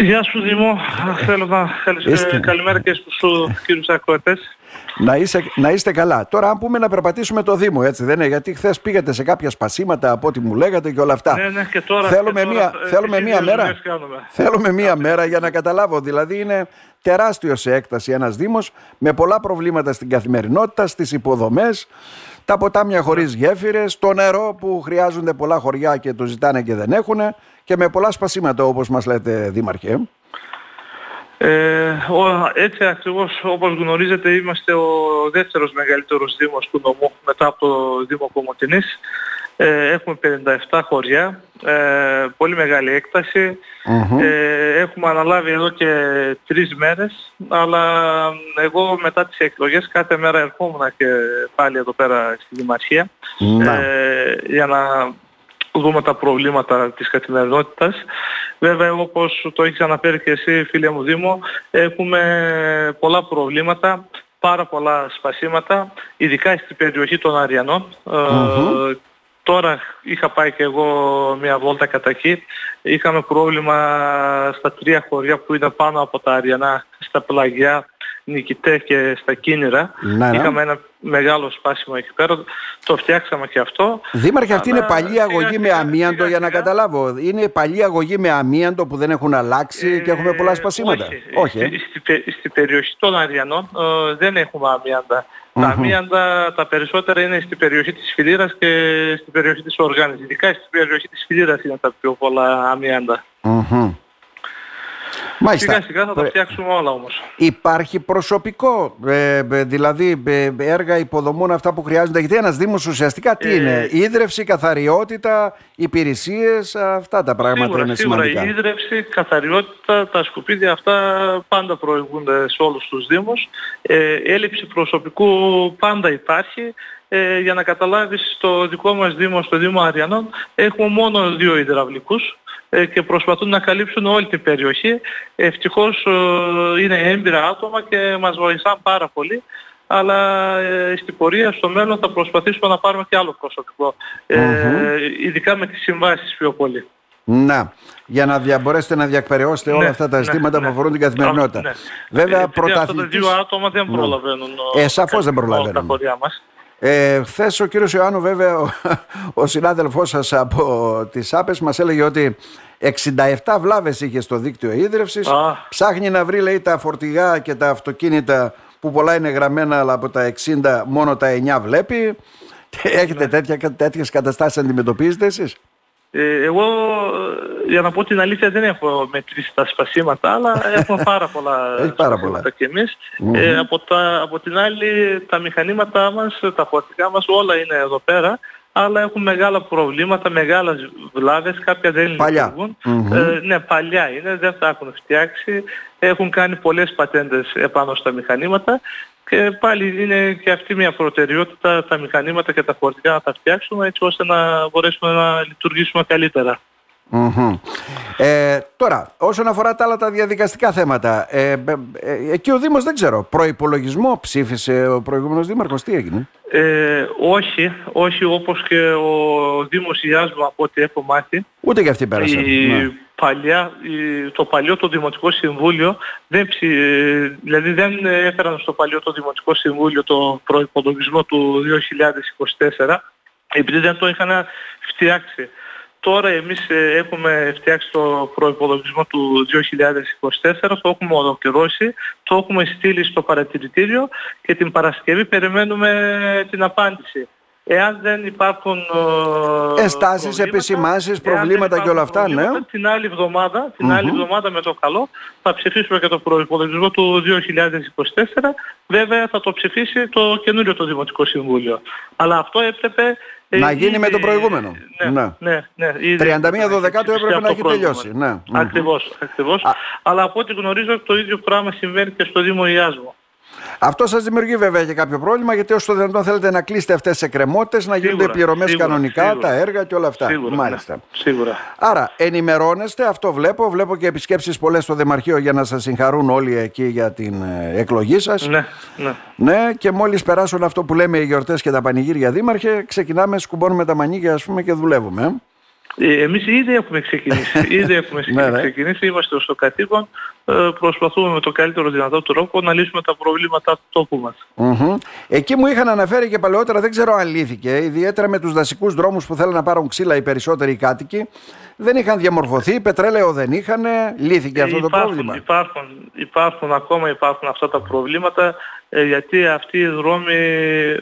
Γεια σου Δήμο, θέλω να θέλεις καλημέρα και στους κύριους ακροατές. Να, είσαι, να είστε καλά. Τώρα, αν πούμε να περπατήσουμε το Δήμο, έτσι δεν είναι, γιατί χθες πήγατε σε κάποια σπασίματα από ό,τι μου λέγατε και όλα αυτά. Ναι, ναι, και τώρα. Θέλουμε και μία, τώρα, ε, θέλουμε μία μέρα. Θέλουμε μία ναι. μέρα για να καταλάβω. Δηλαδή, είναι τεράστιος σε έκταση ένας Δήμος με πολλά προβλήματα στην καθημερινότητα, στις υποδομές, τα ποτάμια χωρίς γέφυρες, το νερό που χρειάζονται πολλά χωριά και το ζητάνε και δεν έχουν και με πολλά σπασίματα όπως μας λέτε, Δήμαρχε. Ε, ο, έτσι ακριβώς όπως γνωρίζετε είμαστε ο δεύτερος μεγαλύτερος δήμος του νομού μετά από το Δήμο Κομωτινής. Ε, έχουμε 57 χωριά, ε, πολύ μεγάλη έκταση. Ε, έχουμε αναλάβει εδώ και τρεις μέρες, αλλά εγώ μετά τις εκλογές κάθε μέρα ερχόμουν και πάλι εδώ πέρα στη Δημαρχία ε, για να δούμε τα προβλήματα της καθημερινότητας. Βέβαια όπως το έχεις αναφέρει και εσύ φίλε μου Δήμο, έχουμε πολλά προβλήματα, πάρα πολλά σπασίματα, ειδικά στην περιοχή των Αριανών. Ε, τώρα είχα πάει και εγώ μια βόλτα κατά εκεί. Είχαμε πρόβλημα στα τρία χωριά που είναι πάνω από τα Αριανά, στα Πλαγιά, Νικητέ και στα Κίνηρα. Ναι, ναι. Είχαμε ένα μεγάλο σπάσιμο εκεί πέρα. Το φτιάξαμε και αυτό. Δήμαρχε, αυτή είναι παλιά αγωγή σιγά, με σιγά, αμίαντο σιγά, για να σιγά. καταλάβω. Είναι παλιά αγωγή με αμίαντο που δεν έχουν αλλάξει και έχουμε πολλά Ε, σπασίματα; Όχι. όχι ε. Στη, στη πε- στη περιοχή των Αριανών ε, δεν έχουμε αμίαντα. Τα αμίαντα τα περισσότερα είναι στην περιοχή της Φιλήρας και στην περιοχή της Οργάνης. Ειδικά στην περιοχή της Φιλήρας είναι τα πιο πολλά αμίαντα. Μμμ. Μάλιστα. Σιγά σιγά θα τα φτιάξουμε όλα όμως. Υπάρχει προσωπικό, ε, ε, δηλαδή ε, έργα υποδομών αυτά που χρειάζονται. Γιατί ένας Δήμος ουσιαστικά τι Ε, είναι, ίδρυυση, καθαριότητα, υπηρεσίες, αυτά τα πράγματα Σίγουρα, είναι σίγουρα σημαντικά. η ίδρυυση, καθαριότητα, τα σκουπίδια αυτά πάντα προηγούνται σε όλους τους Δήμους. Ε, έλλειψη προσωπικού πάντα υπάρχει. Ε, για να καταλάβεις το δικό μας Δήμο, στο Δήμο Αριανών, έχουμε μόνο δύο υδραυλικούς ε, και προσπαθούν να καλύψουν όλη την περιοχή. Ευτυχώς ε, είναι έμπειρα άτομα και μας βοηθάν πάρα πολύ αλλά ε, στην πορεία στο μέλλον θα προσπαθήσουμε να πάρουμε και άλλο προσωπικό. Ε, ειδικά με τις συμβάσεις πιο πολύ. Να, για να δια, μπορέσετε να διακπεραιώσετε όλα Ναι, αυτά τα ναι, ζητήματα ναι. που αφορούν την καθημερινότητα. Ναι. Βέβαια, Ε, επειδή Αυτά τα πρωταθλητής... δύο άτομα δεν προλαβαίνουν. Ε, σαφώς δεν όλα προλαβαίνουν. Τα χωριά μας. Ε, Χθες ο κύριος Ιωάννου βέβαια ο, ο συνάδελφός σας από τις ΑΠΕΣ μας έλεγε ότι 67 βλάβες είχε στο δίκτυο ίδρυυσης Α. ψάχνει να βρει λέει τα φορτηγά και τα αυτοκίνητα που πολλά είναι γραμμένα αλλά από τα 60 μόνο τα 9 βλέπει έχετε Ναι. τέτοια, τέτοιες καταστάσεις αντιμετωπίζετε εσείς; Ε, εγώ, ε, για να πω την αλήθεια, δεν έχω μετρήσει τα σπασίματα, αλλά έχουμε πάρα πολλά Έχει πάρα σπασίματα πολλά. κι εμείς. Ε, από, τα, από την άλλη, τα μηχανήματά μας, τα φορτικά μας, όλα είναι εδώ πέρα, αλλά έχουν μεγάλα προβλήματα, μεγάλες βλάβες, κάποια δεν Παλιά. λειτουργούν. Μμμ. Ε, ναι, παλιά είναι, δεν τα έχουν φτιάξει, έχουν κάνει πολλές πατέντες επάνω στα μηχανήματα και πάλι είναι και αυτή μια προτεραιότητα τα μηχανήματα και τα φορτικά να τα φτιάξουμε έτσι ώστε να μπορέσουμε να λειτουργήσουμε καλύτερα. Μμμ. Ε, τώρα, όσον αφορά τα άλλα τα διαδικαστικά θέματα, ε, ε, ε, εκεί ο Δήμος δεν ξέρω, προϋπολογισμό ψήφισε ο προηγούμενος Δήμαρχος, τι έγινε; Ε, όχι, όχι όπως και ο Δήμος Ιάσμου από ό,τι έχω μάθει. Ούτε και αυτή πέρασε. Η Ναι. παλιά, η- το παλιό το Δημοτικό Συμβούλιο, δεν, ψη- ε, δηλαδή δεν έφεραν στο παλιό το Δημοτικό Συμβούλιο το προϋπολογισμό του 2024, επειδή δεν το είχαν φτιάξει. Τώρα εμείς ε, έχουμε φτιάξει το προϋπολογισμό του 2024, το έχουμε ολοκληρώσει, το έχουμε στείλει στο παρατηρητήριο και την Παρασκευή περιμένουμε την απάντηση. Εάν δεν υπάρχουν ε, Ενστάσεις, προβλήματα, επισημάνσεις, εάν δεν προβλήματα και υπάρχουν όλα αυτά, ναι. προβλήματα, Την άλλη εβδομάδα, την άλλη εβδομάδα με το καλό, θα ψηφίσουμε και το προϋπολογισμό του 2024. Βέβαια θα το ψηφίσει το καινούριο το Δημοτικό Συμβούλιο. Αλλά αυτό έπρεπε... ε, Να γίνει με το ήδη- προηγούμενο. Ναι, Ναι. ναι, ναι. ήδη 31 Δωδεκάτου ψηφιστεί έπρεπε από να το έχει προηγούμενο. τελειώσει, ναι. Μμμ. Ακριβώς, ακριβώς. Α. Αλλά από ό,τι γνωρίζω το ίδιο πράγμα συμβαίνει και στο Δήμο Ιάσμου. Αυτό σας δημιουργεί βέβαια και κάποιο πρόβλημα γιατί όσο το δυνατόν θέλετε να κλείσετε αυτές τις εκκρεμότητες, να γίνονται Σίγουρα, πληρωμές σίγουρα, κανονικά, σίγουρα. τα έργα και όλα αυτά. Σίγουρα, Μάλιστα. ναι, σίγουρα. Άρα ενημερώνεστε, αυτό βλέπω. Βλέπω και επισκέψεις πολλές στο Δημαρχείο για να σας συγχαρούν όλοι εκεί για την ε, εκλογή σας. Ναι, ναι. Ναι, και μόλις περάσουν αυτό που λέμε οι γιορτές και τα πανηγύρια δήμαρχε, ξεκινάμε, σκουμπώνουμε τα μανίκια ας πούμε και δουλεύουμε. ε. Ε, εμείς ήδη έχουμε ξεκινήσει. ήδη έχουμε Ναι, ναι. ξεκινήσει. Είμαστε στο καθήκον. Ε, προσπαθούμε με το καλύτερο δυνατό τρόπο να λύσουμε τα προβλήματα του τόπου μας. Μμμ. Εκεί μου είχαν αναφέρει και παλαιότερα, δεν ξέρω αν λύθηκε, ιδιαίτερα με τους δασικούς δρόμους που θέλουν να πάρουν ξύλα οι περισσότεροι κάτοικοι. Δεν είχαν διαμορφωθεί, πετρέλαιο δεν είχαν, λύθηκε αυτό το Ε, υπάρχουν, πρόβλημα. Υπάρχουν, υπάρχουν, ακόμα υπάρχουν αυτά τα προβλήματα ε, γιατί αυτοί οι δρόμοι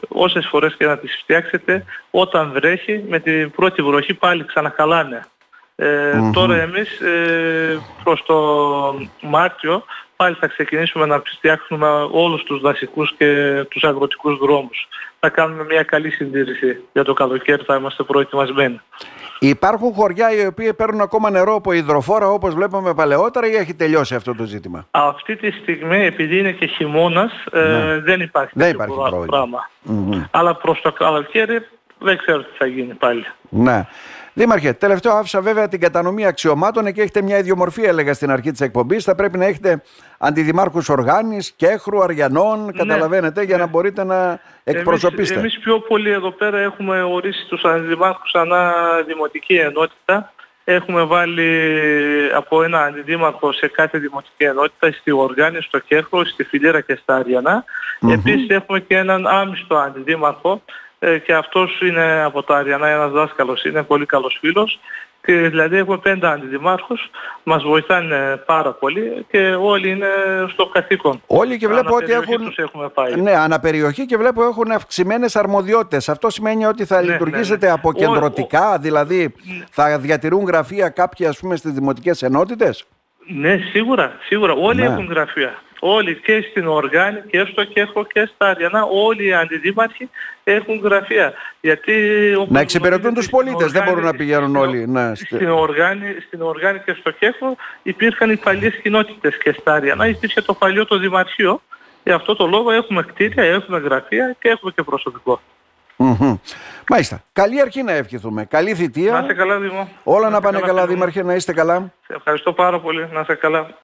όσες φορές και να τις φτιάξετε όταν βρέχει με την πρώτη βροχή πάλι ξανακαλάνε. Ε, Μμμ. Τώρα εμείς ε, προς το Μάρτιο πάλι θα ξεκινήσουμε να φτιάχνουμε όλους τους δασικούς και τους αγροτικούς δρόμους. Θα κάνουμε μια καλή συντήρηση για το καλοκαίρι, θα είμαστε προετοιμασμένοι. Υπάρχουν χωριά οι οποίοι παίρνουν ακόμα νερό από υδροφόρα όπως βλέπαμε παλαιότερα ή έχει τελειώσει αυτό το ζήτημα; Αυτή τη στιγμή, επειδή είναι και χειμώνας, ε, Ναι. δεν υπάρχει Δεν τέτοιο υπάρχει πρά- πρόβλημα. πράγμα. Μμμ. Αλλά προς το καλοκαίρι δεν ξέρω τι θα γίνει πάλι. Ναι. Δήμαρχε, τελευταίο άφησα βέβαια την κατανομή αξιωμάτων και έχετε μια ιδιομορφία, έλεγα στην αρχή της εκπομπής. Θα πρέπει να έχετε αντιδημάρχους οργάνης, κέχρου, αριανών, καταλαβαίνετε, για να μπορείτε να εκπροσωπήσετε. Εμείς, εμείς πιο πολύ εδώ πέρα έχουμε ορίσει τους αντιδημάρχους ανά δημοτική ενότητα. Έχουμε βάλει από ένα αντιδήμαρχο σε κάθε δημοτική ενότητα, στη Οργάνη, στο Κέρχο, στη Φιλέρα και στα Αριανά. Επίσης έχουμε και έναν άμυστο αντιδήμαρχο ε, και αυτός είναι από τα Αριανά ένας δάσκαλος, είναι πολύ καλός φίλος. Και δηλαδή έχουμε πέντε αντιδημάρχους, μας βοηθάνε πάρα πολύ και όλοι είναι στο καθήκον. Όλοι και βλέπω ότι Αναπεριοχή έχουν. τους έχουμε πάει. Ναι, αναπεριοχή και βλέπω έχουν αυξημένες αρμοδιότητες. Αυτό σημαίνει ότι θα Ναι, λειτουργήσετε ναι, ναι. αποκεντρωτικά, δηλαδή θα διατηρούν γραφεία κάποιοι ας πούμε στις δημοτικές ενότητες; Ναι, σίγουρα, σίγουρα. Όλοι Ναι. έχουν γραφεία. Όλοι και στην Οργάνη και στο Κέχο και στα Αριανά, όλοι οι αντιδήμαρχοι έχουν γραφεία. Γιατί, όπως Να εξυπηρετούν γνωρίζετε, τους πολίτες. στην Δεν μπορούν να Οργάνη- πηγαίνουν στην- όλοι. Ναι, στε- Στην Οργάνη, στην Οργάνη και στο Κέχο υπήρχαν οι παλιές κοινότητες και στα Αριανά υπήρχε το παλιό το Δημαρχείο. Γι' αυτό το λόγο έχουμε κτίρια, έχουμε γραφεία και έχουμε και προσωπικό. Μμμ. Μάλιστα. Καλή αρχή να ευχηθούμε. Καλή θητεία. Να είστε καλά, Δήμο. Όλα να είστε πάνε καλά, Δήμο. Δήμαρχε, να είστε καλά. Σε ευχαριστώ πάρα πολύ. Να είστε καλά.